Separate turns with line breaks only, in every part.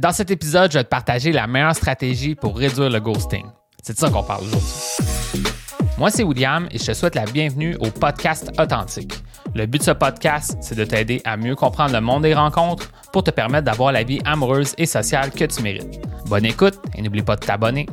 Dans cet épisode, je vais te partager la meilleure stratégie pour réduire le ghosting. C'est de ça qu'on parle aujourd'hui. Moi, c'est William et je te souhaite la bienvenue au podcast Authentique. Le but de ce podcast, c'est de t'aider à mieux comprendre le monde des rencontres pour te permettre d'avoir la vie amoureuse et sociale que tu mérites. Bonne écoute et n'oublie pas de t'abonner.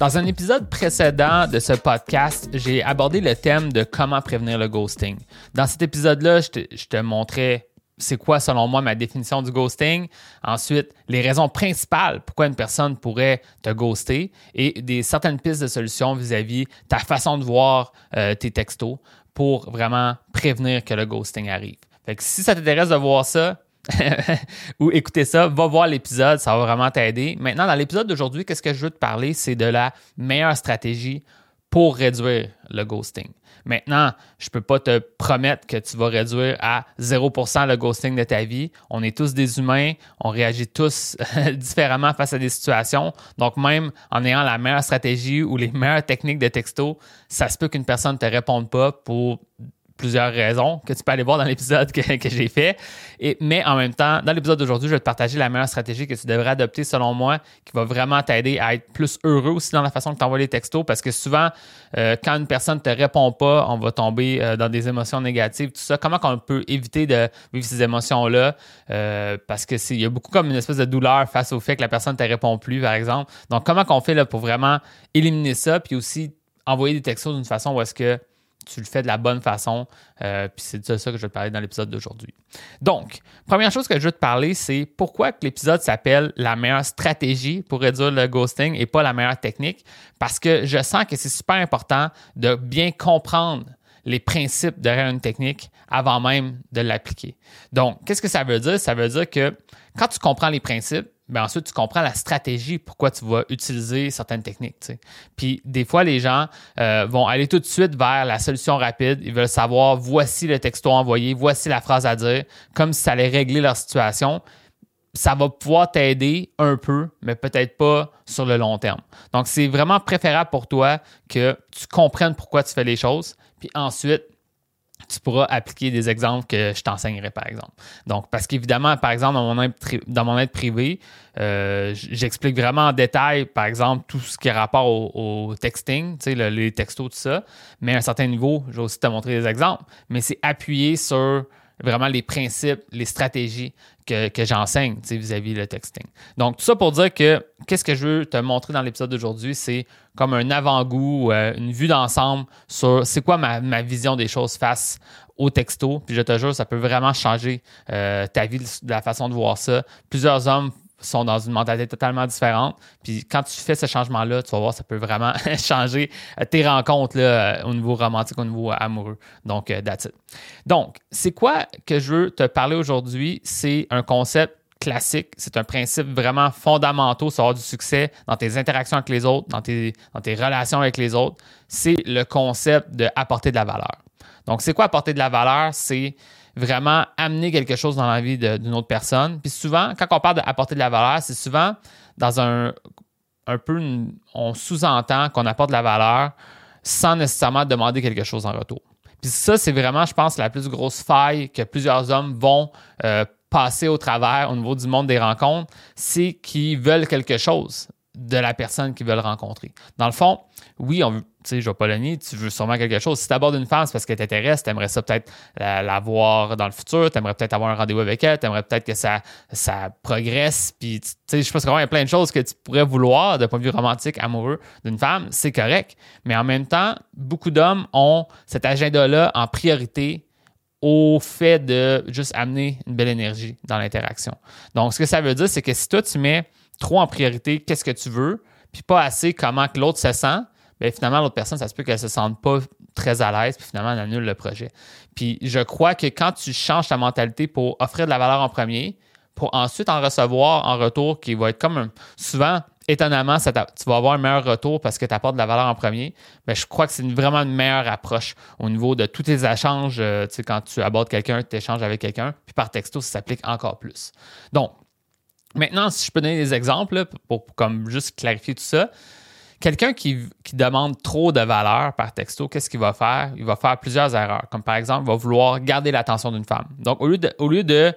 Dans un épisode précédent de ce podcast, j'ai abordé le thème de comment prévenir le ghosting. Dans cet épisode-là, je te, montrais c'est quoi, selon moi, ma définition du ghosting? Ensuite, les raisons principales pourquoi une personne pourrait te ghoster et des certaines pistes de solutions vis-à-vis ta façon de voir euh, tes textos pour vraiment prévenir que le ghosting arrive. Fait que si ça t'intéresse de voir ça, ou écouter ça, va voir l'épisode, ça va vraiment t'aider. Maintenant, dans l'épisode d'aujourd'hui, qu'est-ce que je veux te parler? C'est de la meilleure stratégie pour réduire le ghosting. Maintenant, je peux pas te promettre que tu vas réduire à 0% le ghosting de ta vie. On est tous des humains, on réagit tous différemment face à des situations. Donc, même en ayant la meilleure stratégie ou les meilleures techniques de texto, ça se peut qu'une personne ne te réponde pas pour plusieurs raisons que tu peux aller voir dans l'épisode que, j'ai fait. Et, mais en même temps, dans l'épisode d'aujourd'hui, je vais te partager la meilleure stratégie que tu devrais adopter selon moi, qui va vraiment t'aider à être plus heureux aussi dans la façon que tu envoies les textos. Parce que souvent, euh, quand une personne ne te répond pas, on va tomber euh, dans des émotions négatives, tout ça. Comment on peut éviter de vivre ces émotions-là? Euh, parce que il y a beaucoup comme une espèce de douleur face au fait que la personne ne te répond plus, par exemple. Donc, comment qu'on fait là, pour vraiment éliminer ça, puis aussi envoyer des textos d'une façon où est-ce que tu le fais de la bonne façon. Euh, puis c'est de ça que je vais te parler dans l'épisode d'aujourd'hui. Donc, première chose que je veux te parler, c'est pourquoi l'épisode s'appelle la meilleure stratégie pour réduire le ghosting et pas la meilleure technique. Parce que je sens que c'est super important de bien comprendre les principes derrière une technique avant même de l'appliquer. Donc, qu'est-ce que ça veut dire? Ça veut dire que quand tu comprends les principes, ben ensuite, tu comprends la stratégie pourquoi tu vas utiliser certaines techniques. Puis des fois, les gens euh, vont aller tout de suite vers la solution rapide. Ils veulent savoir voici le texto envoyé, voici la phrase à dire, comme si ça allait régler leur situation. Ça va pouvoir t'aider un peu, mais peut-être pas sur le long terme. Donc, c'est vraiment préférable pour toi que tu comprennes pourquoi tu fais les choses. Puis ensuite, tu pourras appliquer des exemples que je t'enseignerai, par exemple. Donc, parce qu'évidemment, par exemple, dans mon aide, privée, euh, j'explique vraiment en détail, par exemple, tout ce qui est rapport au, texting, tu sais, les textos, tout ça. Mais à un certain niveau, je vais aussi te montrer des exemples. Mais c'est appuyé sur vraiment les principes, les stratégies que, que j'enseigne vis-à-vis le texting. Donc, tout ça pour dire que qu'est-ce que je veux te montrer dans l'épisode d'aujourd'hui, c'est comme un avant-goût, euh, une vue d'ensemble sur c'est quoi ma, ma, vision des choses face au texto. Puis je te jure, ça peut vraiment changer euh, ta vie la façon de voir ça. Plusieurs hommes sont dans une mentalité totalement différente. Puis quand tu fais ce changement-là, tu vas voir, ça peut vraiment changer euh, tes rencontres là, au niveau romantique, au niveau amoureux. Donc, that's it. Donc, c'est quoi que je veux te parler aujourd'hui? C'est un concept classique. C'est un principe vraiment fondamental sur avoir du succès dans tes interactions avec les autres, dans tes, dans tes relations avec les autres. C'est le concept d'apporter de la valeur. Donc, c'est quoi apporter de la valeur? C'est vraiment amener quelque chose dans la vie d'une autre personne. Puis souvent, quand on parle d'apporter de la valeur, c'est souvent dans un, un peu, on sous-entend qu'on apporte de la valeur sans nécessairement demander quelque chose en retour. Puis ça, c'est vraiment, je pense, la plus grosse faille que plusieurs hommes vont euh, passer au travers au niveau du monde des rencontres, c'est qu'ils veulent quelque chose de la personne qu'ils veulent rencontrer. Dans le fond, oui, on veut, tu sais, je vais pas le tu veux sûrement quelque chose. Si tu abordes une femme, c'est parce qu'elle t'intéresse, tu aimerais ça peut-être la, voir dans le futur, tu aimerais peut-être avoir un rendez-vous avec elle, tu aimerais peut-être que ça, ça progresse, puis je pense qu'il y a plein de choses que tu pourrais vouloir d'un point de vue romantique, amoureux d'une femme, c'est correct. Mais en même temps, beaucoup d'hommes ont cet agenda-là en priorité au fait de juste amener une belle énergie dans l'interaction. Donc, ce que ça veut dire, c'est que si toi, tu mets trop en priorité qu'est-ce que tu veux, puis pas assez comment que l'autre se sent, bien finalement, l'autre personne, ça se peut qu'elle se sente pas très à l'aise, puis finalement, elle annule le projet. Puis je crois que quand tu changes ta mentalité pour offrir de la valeur en premier, pour ensuite en recevoir en retour qui va être comme un, souvent étonnamment, tu vas avoir un meilleur retour parce que tu apportes de la valeur en premier. Mais je crois que c'est vraiment une meilleure approche au niveau de tous tes échanges. Euh, sais, quand tu abordes quelqu'un, tu échanges avec quelqu'un. Puis par texto, ça s'applique encore plus. Donc, maintenant, si je peux donner des exemples pour, comme juste clarifier tout ça. Quelqu'un qui, demande trop de valeur par texto, qu'est-ce qu'il va faire? Il va faire plusieurs erreurs. Comme par exemple, il va vouloir garder l'attention d'une femme. Donc, au lieu de, au lieu de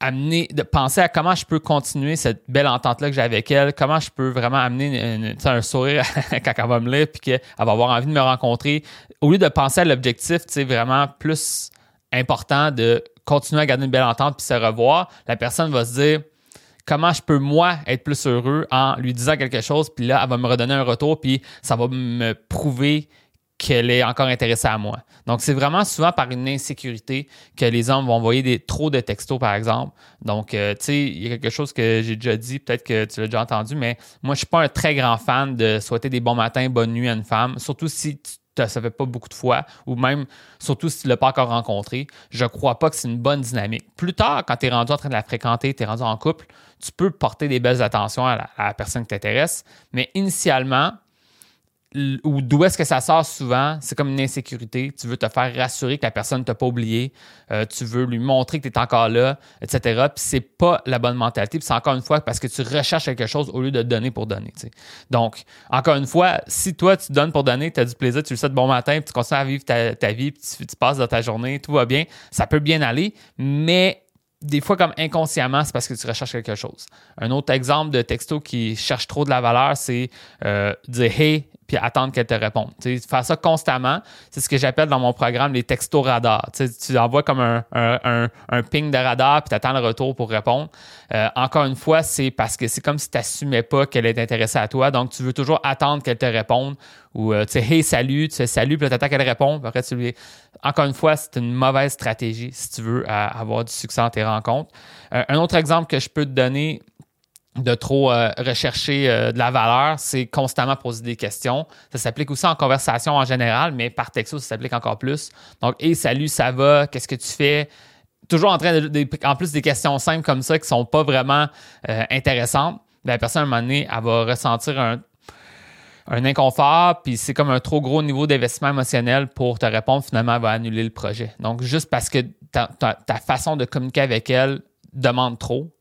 amener, de penser à comment je peux continuer cette belle entente-là que j'ai avec elle, comment je peux vraiment amener un sourire quand elle va me lire, puis qu'elle va avoir envie de me rencontrer. Au lieu de penser à l'objectif, sais, vraiment plus important de continuer à garder une belle entente puis se revoir, la personne va se dire comment je peux moi être plus heureux en lui disant quelque chose, puis là, elle va me redonner un retour, puis ça va me prouver qu'elle est encore intéressée à moi. Donc, c'est vraiment souvent par une insécurité que les hommes vont envoyer des, trop de textos, par exemple. Donc, euh, tu sais, il y a quelque chose que j'ai déjà dit, peut-être que tu l'as déjà entendu, mais moi, je suis pas un très grand fan de souhaiter des bons matins, bonne nuit à une femme, surtout si tu ça fait pas beaucoup de fois, ou même, surtout si tu ne l'as pas encore rencontré, je crois pas que c'est une bonne dynamique. Plus tard, quand tu es rendu en train de la fréquenter, tu es rendu en couple, tu peux porter des belles attentions à la personne qui t'intéresse, mais initialement, ou d'où est-ce que ça sort souvent, c'est comme une insécurité. Tu veux te faire rassurer que la personne ne t'a pas oublié. Euh, tu veux lui montrer que tu es encore là, etc. Puis c'est pas la bonne mentalité. Puis c'est encore une fois parce que tu recherches quelque chose au lieu de donner pour donner. Donc, encore une fois, si toi, tu donnes pour donner, tu as du plaisir, tu le sais de bon matin, puis tu continues à vivre ta, vie, puis tu, tu passes dans ta journée, tout va bien, ça peut bien aller, mais des fois, comme inconsciemment, c'est parce que tu recherches quelque chose. Un autre exemple de texto qui cherche trop de la valeur, c'est euh, dire Hey, puis attendre qu'elle te réponde. Tu sais, faire ça constamment, c'est ce que j'appelle dans mon programme les textos radars. Tu, envoies comme un, un, un, ping de radar, puis tu attends le retour pour répondre. Euh, encore une fois, c'est parce que c'est comme si tu n'assumais pas qu'elle est intéressée à toi. Donc, tu veux toujours attendre qu'elle te réponde. Ou euh, tu sais, hey, salut, tu sais, salut, puis tu attends qu'elle réponde. Après, tu lui... Encore une fois, c'est une mauvaise stratégie si tu veux avoir du succès dans tes rencontres. Euh, un autre exemple que je peux te donner, de trop euh, rechercher euh, de la valeur, c'est constamment poser des questions. Ça s'applique aussi en conversation en général, mais par texto, ça s'applique encore plus. Donc, hey, salut, ça va, qu'est-ce que tu fais? Toujours en train de, en plus des questions simples comme ça qui sont pas vraiment euh, intéressantes, ben, la personne à un moment donné, elle va ressentir un, un inconfort, puis c'est comme un trop gros niveau d'investissement émotionnel pour te répondre, finalement, elle va annuler le projet. Donc, juste parce que ta, ta façon de communiquer avec elle demande trop,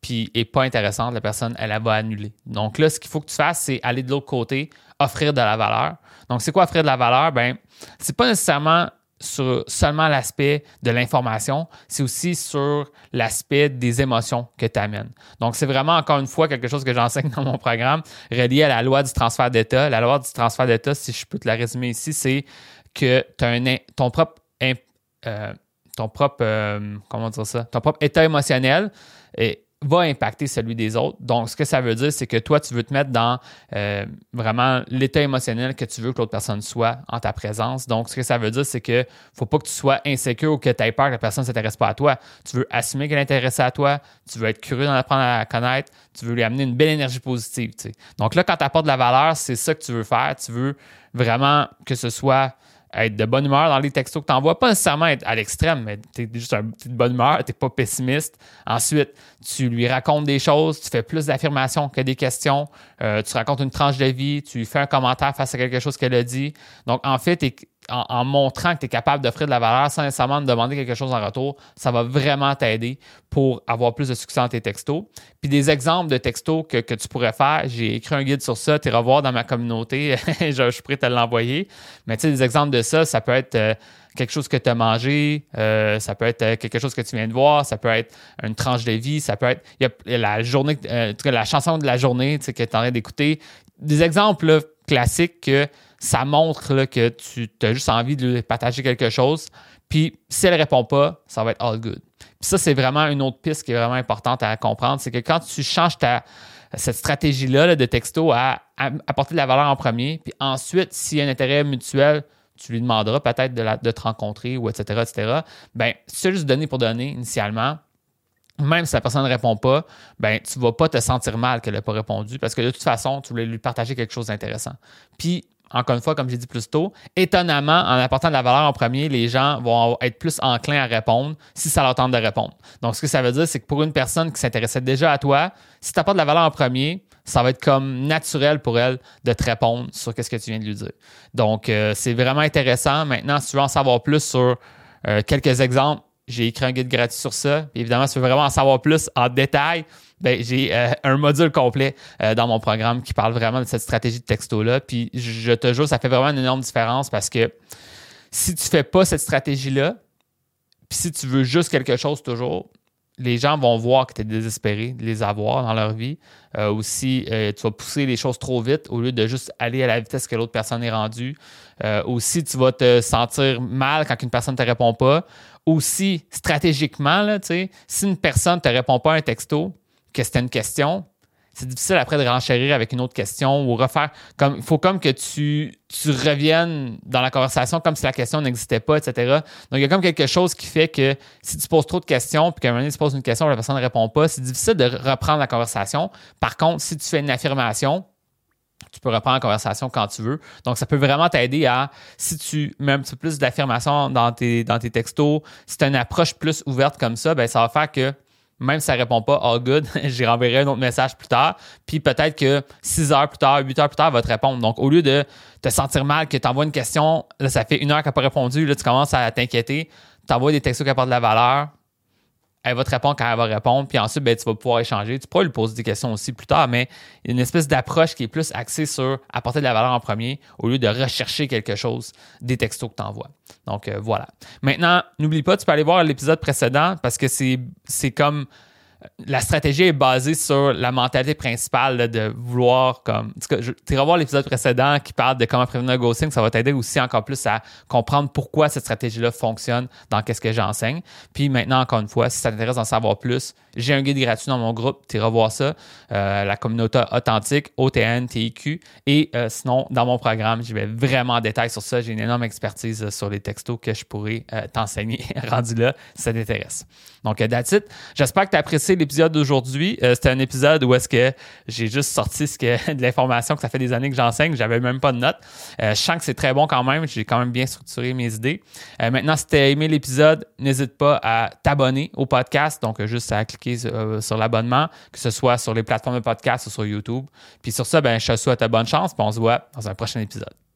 puis est pas intéressante, la personne, elle, va annuler. Donc là, ce qu'il faut que tu fasses, c'est aller de l'autre côté, offrir de la valeur. Donc, c'est quoi offrir de la valeur? Ben, c'est pas nécessairement sur seulement l'aspect de l'information, c'est aussi sur l'aspect des émotions que tu amènes. Donc, c'est vraiment, encore une fois, quelque chose que j'enseigne dans mon programme, relié à la loi du transfert d'état. La loi du transfert d'état, si je peux te la résumer ici, c'est que tu as un, ton propre, euh, ton propre, euh, comment dire ça, ton propre état émotionnel est va impacter celui des autres. Donc, ce que ça veut dire, c'est que toi, tu veux te mettre dans euh, vraiment l'état émotionnel que tu veux que l'autre personne soit en ta présence. Donc, ce que ça veut dire, c'est que faut pas que tu sois insécure ou que tu aies peur que la personne ne s'intéresse pas à toi. Tu veux assumer qu'elle est intéressée à toi, tu veux être curieux d'en apprendre à la connaître, tu veux lui amener une belle énergie positive. Donc là, quand tu apportes de la valeur, c'est ça que tu veux faire. Tu veux vraiment que ce soit être de bonne humeur dans les textos que tu envoies. Pas nécessairement être à l'extrême, mais tu es juste un petit de bonne humeur, tu pas pessimiste. Ensuite, tu lui racontes des choses, tu fais plus d'affirmations que des questions, euh, tu racontes une tranche de vie, tu fais un commentaire face à quelque chose qu'elle a dit. Donc, en fait, en, montrant que tu es capable d'offrir de la valeur sans nécessairement demander quelque chose en retour, ça va vraiment t'aider pour avoir plus de succès dans tes textos. Puis des exemples de textos que, tu pourrais faire, j'ai écrit un guide sur ça, tu revoir dans ma communauté, je, suis prêt à l'envoyer. Mais tu sais, des exemples de ça, ça peut être euh, quelque chose que tu as mangé, euh, ça peut être euh, quelque chose que tu viens de voir, ça peut être une tranche de vie, ça peut être la journée, la chanson de la journée que tu es en train d'écouter. Des exemples classiques que ça montre que tu as juste envie de lui partager quelque chose. Puis si elle répond pas, ça va être all good. Puis ça, c'est vraiment une autre piste qui est vraiment importante à comprendre. C'est que quand tu changes ta, cette stratégie-là de texto à, apporter de la valeur en premier, puis ensuite, s'il y a un intérêt mutuel, tu lui demanderas peut-être de, te rencontrer ou etc., etc. Ben, si juste donner pour donner initialement, même si la personne ne répond pas, ben, tu ne vas pas te sentir mal qu'elle n'ait pas répondu parce que de toute façon, tu voulais lui partager quelque chose d'intéressant. Puis, encore une fois, comme j'ai dit plus tôt, étonnamment, en apportant de la valeur en premier, les gens vont être plus enclins à répondre si ça leur tente de répondre. Donc, ce que ça veut dire, c'est que pour une personne qui s'intéressait déjà à toi, si tu apportes de la valeur en premier, ça va être comme naturel pour elle de te répondre sur ce que tu viens de lui dire. Donc, euh, c'est vraiment intéressant. Maintenant, si tu veux en savoir plus sur euh, quelques exemples, j'ai écrit un guide gratuit sur ça. évidemment, si tu veux vraiment en savoir plus en détail, ben, j'ai euh, un module complet euh, dans mon programme qui parle vraiment de cette stratégie de texto-là. Puis je te jure, ça fait vraiment une énorme différence parce que si tu ne fais pas cette stratégie-là, puis si tu veux juste quelque chose toujours, les gens vont voir que tu es désespéré de les avoir dans leur vie. Euh, aussi, euh, tu vas pousser les choses trop vite au lieu de juste aller à la vitesse que l'autre personne est rendue. Euh, aussi, tu vas te sentir mal quand une personne ne te répond pas. Aussi, stratégiquement, là, si une personne ne te répond pas à un texto, que c'était une question, c'est difficile après de renchérir avec une autre question ou refaire comme il faut comme que tu, tu reviennes dans la conversation comme si la question n'existait pas, etc. Donc il y a comme quelque chose qui fait que si tu poses trop de questions puis qu'à un moment donné tu poses une question et la personne ne répond pas, c'est difficile de reprendre la conversation. Par contre, si tu fais une affirmation, tu peux reprendre la conversation quand tu veux. Donc, ça peut vraiment t'aider à, si tu mets un petit peu plus d'affirmation dans tes, dans tes textos, si tu as une approche plus ouverte comme ça, ben, ça va faire que même si ça répond pas, all good, j'y renverrai un autre message plus tard. Puis peut-être que 6 heures plus tard, 8 heures plus tard, elle va te répondre. Donc, au lieu de te sentir mal que tu envoies une question, là, ça fait une heure qu'elle n'a pas répondu, là, tu commences à t'inquiéter, tu envoies des textos qui apportent de la valeur, elle va te répondre quand elle va répondre, puis ensuite, ben, tu vas pouvoir échanger. Tu pourras lui poser des questions aussi plus tard, mais il y a une espèce d'approche qui est plus axée sur apporter de la valeur en premier au lieu de rechercher quelque chose des textos que tu envoies. Donc, euh, voilà. Maintenant, n'oublie pas, tu peux aller voir l'épisode précédent parce que c'est comme la stratégie est basée sur la mentalité principale de vouloir comme tu vas voir l'épisode précédent qui parle de comment prévenir le ghosting ça va t'aider aussi encore plus à comprendre pourquoi cette stratégie là fonctionne dans qu'est-ce que j'enseigne. Puis maintenant encore une fois si ça t'intéresse d'en savoir plus j'ai un guide gratuit dans mon groupe tu iras voir ça euh, la communauté authentique OTN TIQ et euh, sinon dans mon programme je vais vraiment en détail sur ça. J'ai une énorme expertise euh, sur les textos que je pourrais t'enseigner. Rendu là si ça t'intéresse. Donc that's j'espère que tu as l'épisode d'aujourd'hui. Euh, c'était un épisode où est-ce que j'ai juste sorti ce que, de l'information que ça fait des années que j'enseigne. J'avais même pas de notes. Euh, je sens que c'est très bon quand même. J'ai quand même bien structuré mes idées. Euh, maintenant, si tu as aimé l'épisode, n'hésite pas à t'abonner au podcast. Donc, juste à cliquer sur, l'abonnement, que ce soit sur les plateformes de podcast ou sur YouTube. Puis sur ça, ben, je te souhaite bonne chance. Puis on se voit dans un prochain épisode.